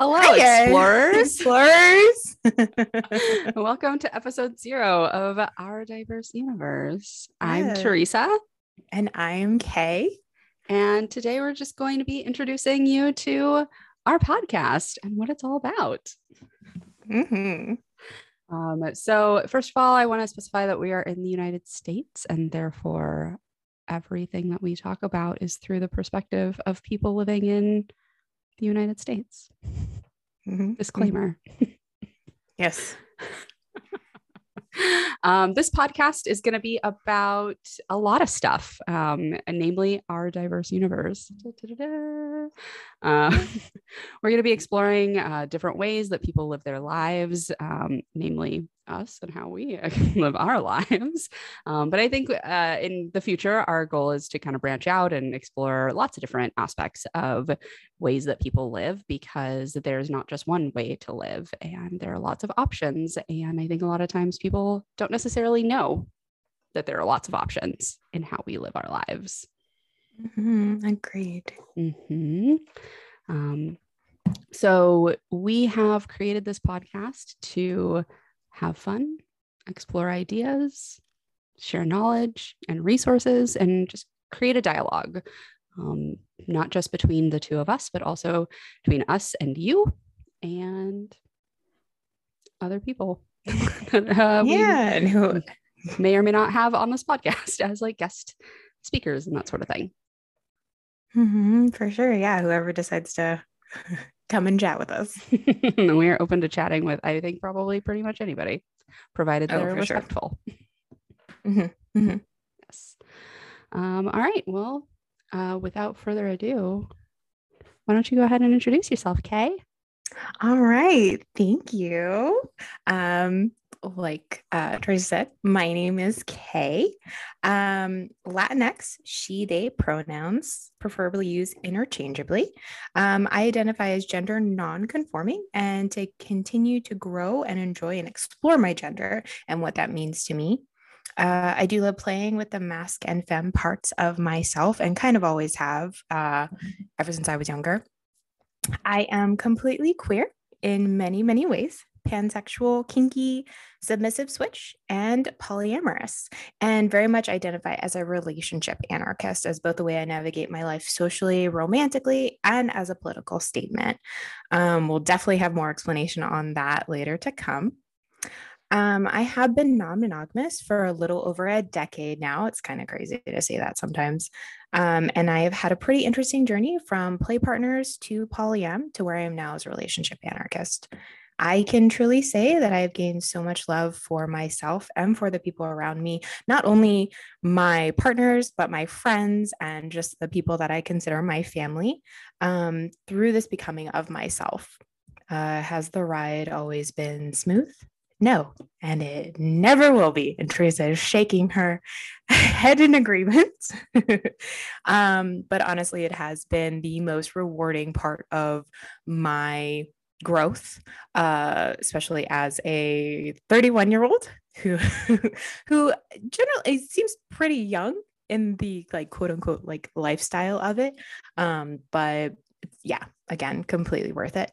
Hello, Hiya. explorers. Explorers. Welcome to episode zero of Our Diverse Universe. I'm Yes. Teresa, and I'm Kay. and today we're just going to be introducing you to our podcast and what it's all about. hmm Um, so, first of all, I want to specify that we are in the United States, and therefore, everything that we talk about is through the perspective of people living in the United States. hmm Disclaimer. Yes. um, this podcast is going to be about a lot of stuff, um, namely our diverse universe. Uh, we're going to be exploring uh, different ways that people live their lives, um, namely us and how we live our lives. Um, but I think uh, in the future, our goal is to kind of branch out and explore lots of different aspects of ways that people live because there's not just one way to live and there are lots of options. And I think a lot of times people don't necessarily know that there are lots of options in how we live our lives. hmm Agreed. Mhm. Um, so we have created this podcast to have fun, explore ideas, share knowledge and resources, and just create a dialogue, um, not just between the two of us, but also between us and you and other people. that, uh, yeah. And who? may or may not have on this podcast as like guest speakers and that sort of thing. hmm For sure. Yeah. Whoever decides to come and chat with us. we are open to chatting with, I think, probably pretty much anybody, provided Oh, they're for sure. respectful. hmm hmm Yes. Um, all right. Well, uh, without further ado, why don't you go ahead and introduce yourself, Kay? All right. Thank you. Um, like uh, Tracy said, my name is Kay. Um, Latinx, she, they pronouns, preferably used interchangeably. Um, I identify as gender non-conforming and to continue to grow and enjoy and explore my gender and what that means to me. Uh, I do love playing with the masc and femme parts of myself and kind of always have uh, ever since I was younger. I am completely queer in many, many ways pansexual, kinky, submissive switch, and polyamorous, and very much identify as a relationship anarchist as both the way I navigate my life socially, romantically, and as a political statement. Um, we'll definitely have more explanation on that later to come. Um, I have been non monogamous for a little over a decade now. It's kind of crazy to say that sometimes. Um, and I have had a pretty interesting journey from play partners to polyam to where I am now as a relationship anarchist. I can truly say that I have gained so much love for myself and for the people around me, not only my partners, but my friends and just the people that I consider my family um, through this becoming of myself. Uh, has the ride always been smooth? No, and it never will be. And Teresa is shaking her head in agreement. um, but honestly, it has been the most rewarding part of my growth, uh, especially as a 31 year old who who generally seems pretty young in the like quote unquote like lifestyle of it. Um, but yeah, again, completely worth it.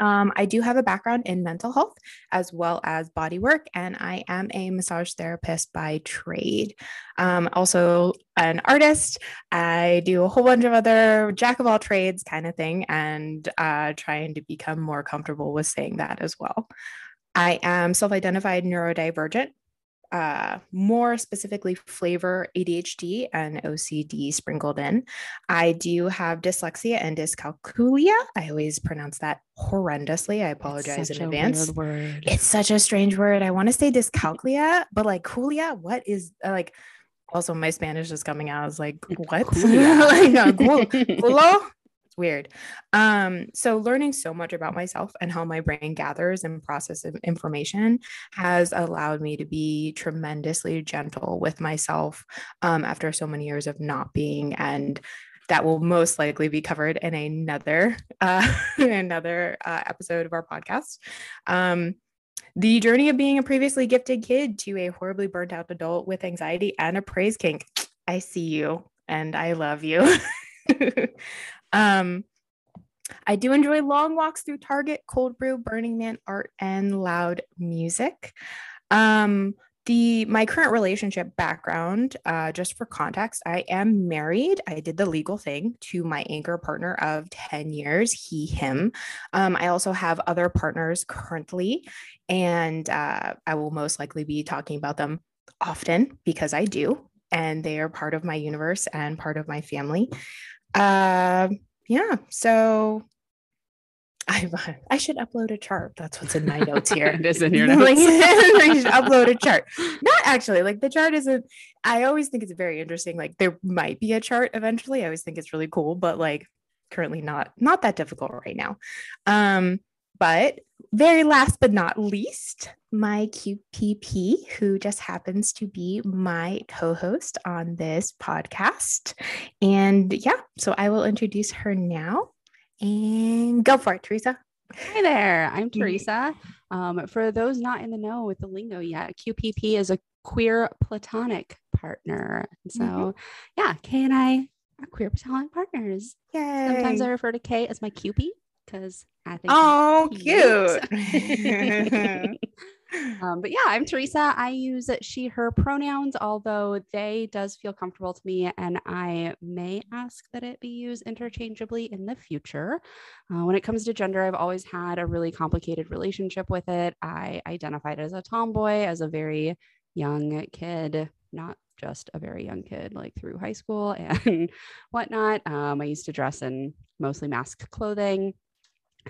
Um, I do have a background in mental health as well as body work, and I am a massage therapist by trade. Um, also, an artist. I do a whole bunch of other jack of all trades kind of thing, and uh, trying to become more comfortable with saying that as well. I am self identified neurodivergent, uh, more specifically flavor ADHD and OCD sprinkled in. I do have dyslexia and dyscalculia. I always pronounce that horrendously. I apologize Such in a advance. It's such a strange word. I want to say dyscalculia, but like culia, what is uh, like? Also, my Spanish is coming out. I was like, what? Like, uh? It's weird. Um, so learning so much about myself and how my brain gathers and processes information has allowed me to be tremendously gentle with myself um, after so many years of not being and that will most likely be covered in another uh, another uh, episode of our podcast. Um, the journey of being a previously gifted kid to a horribly burnt out adult with anxiety and a praise kink. I see you and I love you. um, I do enjoy long walks through Target, cold brew, Burning Man art, and loud music. Um, the my current relationship background uh, just for context i am married. I did the legal thing to my anchor partner of 10 years he him. Um, i also have other partners currently and uh, i will most likely be talking about them often because i do and they are part of my universe and part of my family uh, yeah so I, I should upload a chart. That's what's in my notes here. it is in your notes. I should upload a chart. Not actually, like the chart isn't, I always think it's very interesting. Like there might be a chart eventually. I always think it's really cool, but like currently not, not that difficult right now. Um, but very last but not least, my QPP, who just happens to be my co host on this podcast. And yeah, so I will introduce her now. And go for it, Teresa. Hi there. I'm Teresa. Um, for those not in the know with the lingo yet, QPP is a queer platonic partner. So, mm-hmm. yeah, Kay and I are queer platonic partners. Yay. Sometimes I refer to Kay as my QP because I think. Oh, cute. um, but yeah, I'm Teresa. I use she, her pronouns, although they does feel comfortable to me, and I may ask that it be used interchangeably in the future. Uh, when it comes to gender, I've always had a really complicated relationship with it. I identified as a tomboy as a very young kid, not just a very young kid, like through high school and whatnot. Um, I used to dress in mostly masc clothing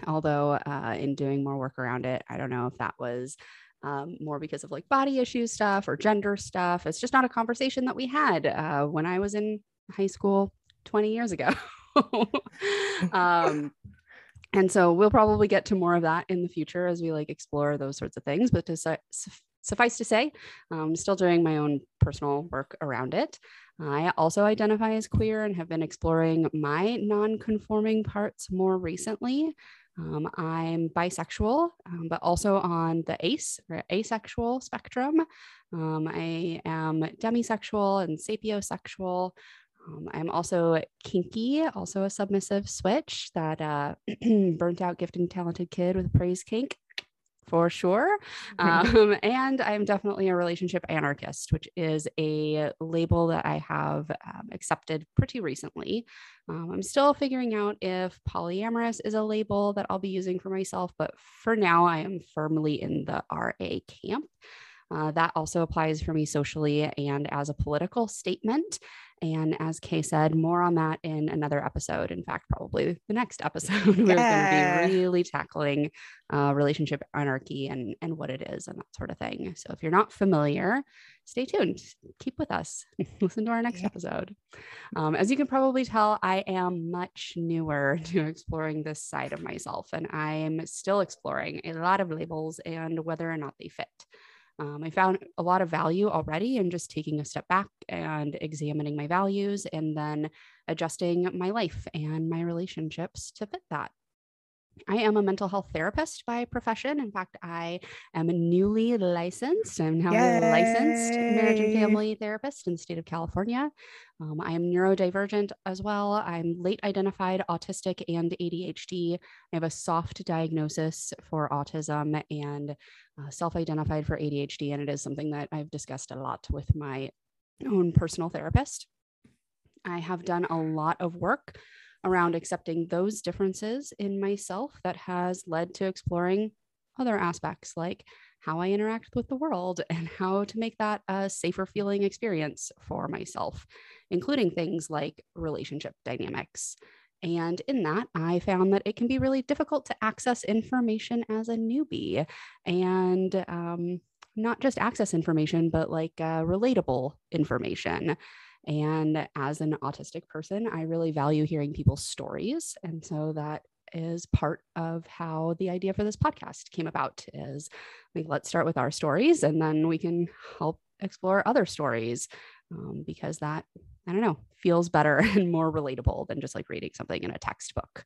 although uh, in doing more work around it i don't know if that was um, more because of like body issue stuff or gender stuff. It's just not a conversation that we had uh, when I was in high school 20 years ago. um, and so we'll probably get to more of that in the future as we like explore those sorts of things. But to su- suffice to say, I'm still doing my own personal work around it. I also identify as queer and have been exploring my non conforming parts more recently. Um, I'm bisexual, um, but also on the ace or asexual spectrum. Um, I am demisexual and sapiosexual. Um, I'm also kinky, also a submissive switch that uh, burnt out, gifted, and talented kid with praise kink for sure. Um, and I'm definitely a relationship anarchist, which is a label that I have um, accepted pretty recently. Um, I'm still figuring out if polyamorous is a label that I'll be using for myself, but for now, I am firmly in the RA camp. Uh, that also applies for me socially and as a political statement. And as Kay said, more on that in another episode. In fact, probably the next episode, we're yeah. going to be really tackling uh, relationship anarchy and, and what it is and that sort of thing. So if you're not familiar, stay tuned. Keep with us. Listen to our next yeah. episode. Um, as you can probably tell, I am much newer to exploring this side of myself, and I'm still exploring a lot of labels and whether or not they fit. Um, I found a lot of value already in just taking a step back and examining my values and then adjusting my life and my relationships to fit that. I am a mental health therapist by profession. In fact, I am a newly licensed. I'm now Yay. a licensed marriage and family therapist in the state of California. Um, I am neurodivergent as well. I'm late identified autistic and ADHD. I have a soft diagnosis for autism and uh, self identified for ADHD. And it is something that I've discussed a lot with my own personal therapist. I have done a lot of work around accepting those differences in myself that has led to exploring other aspects like how I interact with the world and how to make that a safer feeling experience for myself, including things like relationship dynamics. And in that, I found that it can be really difficult to access information as a newbie and um, not just access information, but like uh, relatable information. And as an autistic person, I really value hearing people's stories. And so that is part of how the idea for this podcast came about is like let's start with our stories and then we can help explore other stories um, because that i don't know feels better and more relatable than just like reading something in a textbook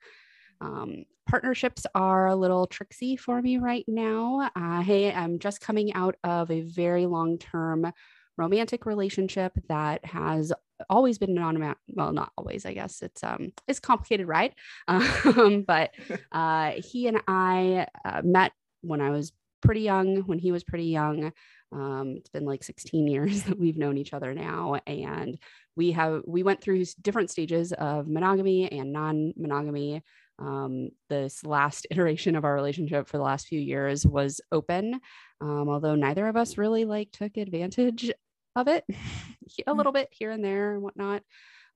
um, partnerships are a little tricksy for me right now i am just coming out of a very long term romantic relationship that has always been non well, not always, I guess it's um it's complicated, right? Um, but uh, he and I uh, met when I was pretty young, when he was pretty young. Um, it's been like 16 years that we've known each other now, and we have we went through different stages of monogamy and non-monogamy. Um, this last iteration of our relationship for the last few years was open, um, although neither of us really like took advantage of it a mm. little bit here and there and whatnot.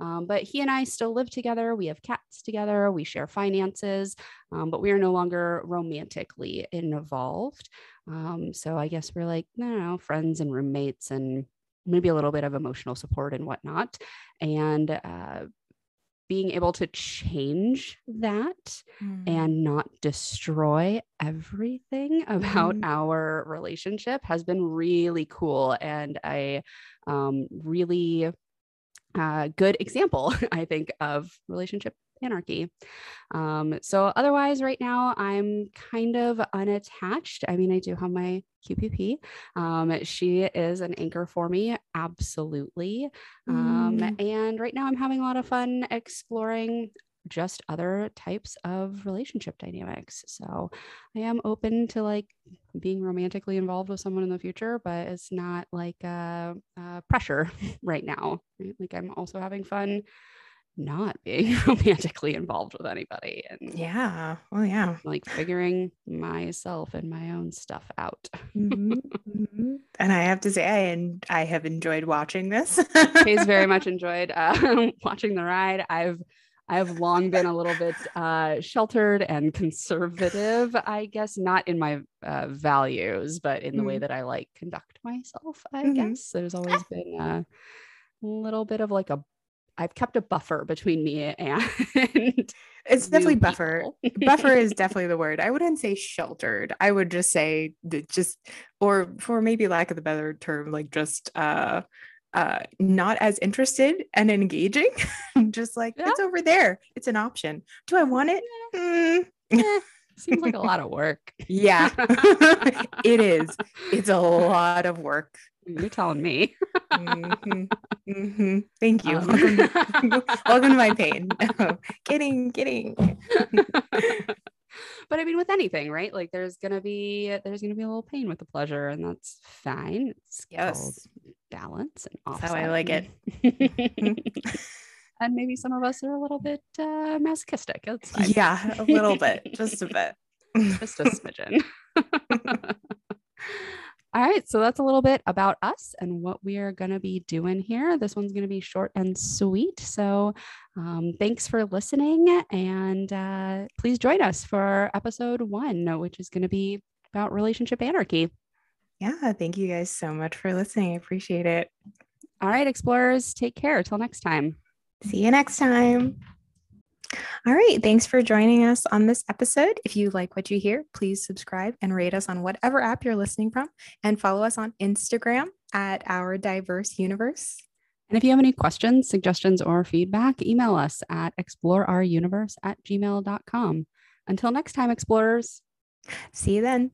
Um, but he and I still live together. We have cats together. We share finances, um, but we are no longer romantically involved. Um, so I guess we're like, I don't friends and roommates and maybe a little bit of emotional support and whatnot. And uh, being able to change that mm. and not destroy everything about mm. our relationship has been really cool and a um, really uh, good example, I think, of relationship anarchy. Um, so otherwise, right now I'm kind of unattached. I mean, I do have my QPP. Um, she is an anchor for me, absolutely. Um, mm. And right now I'm having a lot of fun exploring just other types of relationship dynamics. So I am open to like being romantically involved with someone in the future, but it's not like a, a pressure right now. Right? Like I'm also having fun not being romantically involved with anybody and yeah oh yeah like figuring myself and my own stuff out mm-hmm. Mm-hmm. and i have to say i and i have enjoyed watching this Kay's very much enjoyed uh, watching the ride i've I've long been a little bit uh, sheltered and conservative, I guess, not in my uh, values, but in the mm-hmm. way that I like conduct myself, I mm-hmm. guess. There's always been a little bit of like a I've kept a buffer between me and it's definitely buffer. buffer is definitely the word. I wouldn't say sheltered. I would just say just or for maybe lack of the better term, like just uh uh not as interested and engaging. just like yeah. it's over there. It's an option. Do I want it? Mm. Eh, seems like a lot of work. yeah. it is. It's a lot of work. You're telling me. Mm-hmm. Mm-hmm. Thank you. Um, welcome, to, welcome, to, my pain. No, kidding, kidding. but I mean, with anything, right? Like, there's gonna be there's gonna be a little pain with the pleasure, and that's fine. It's yes, balance and offset. That's how I like it. and maybe some of us are a little bit uh, masochistic. Yeah, a little bit, just a bit, just a smidgen. All right, so that's a little bit about us and what we are going to be doing here. This one's going to be short and sweet. So, um, thanks for listening, and uh, please join us for episode one, which is going to be about relationship anarchy. Yeah, thank you guys so much for listening. I appreciate it. All right, explorers, take care. Till next time. See you next time. All right. Thanks for joining us on this episode. If you like what you hear, please subscribe and rate us on whatever app you're listening from and follow us on Instagram at Our Diverse Universe. And if you have any questions, suggestions, or feedback, email us at exploreruniverse at gmail.com. Until next time, explorers. See you then.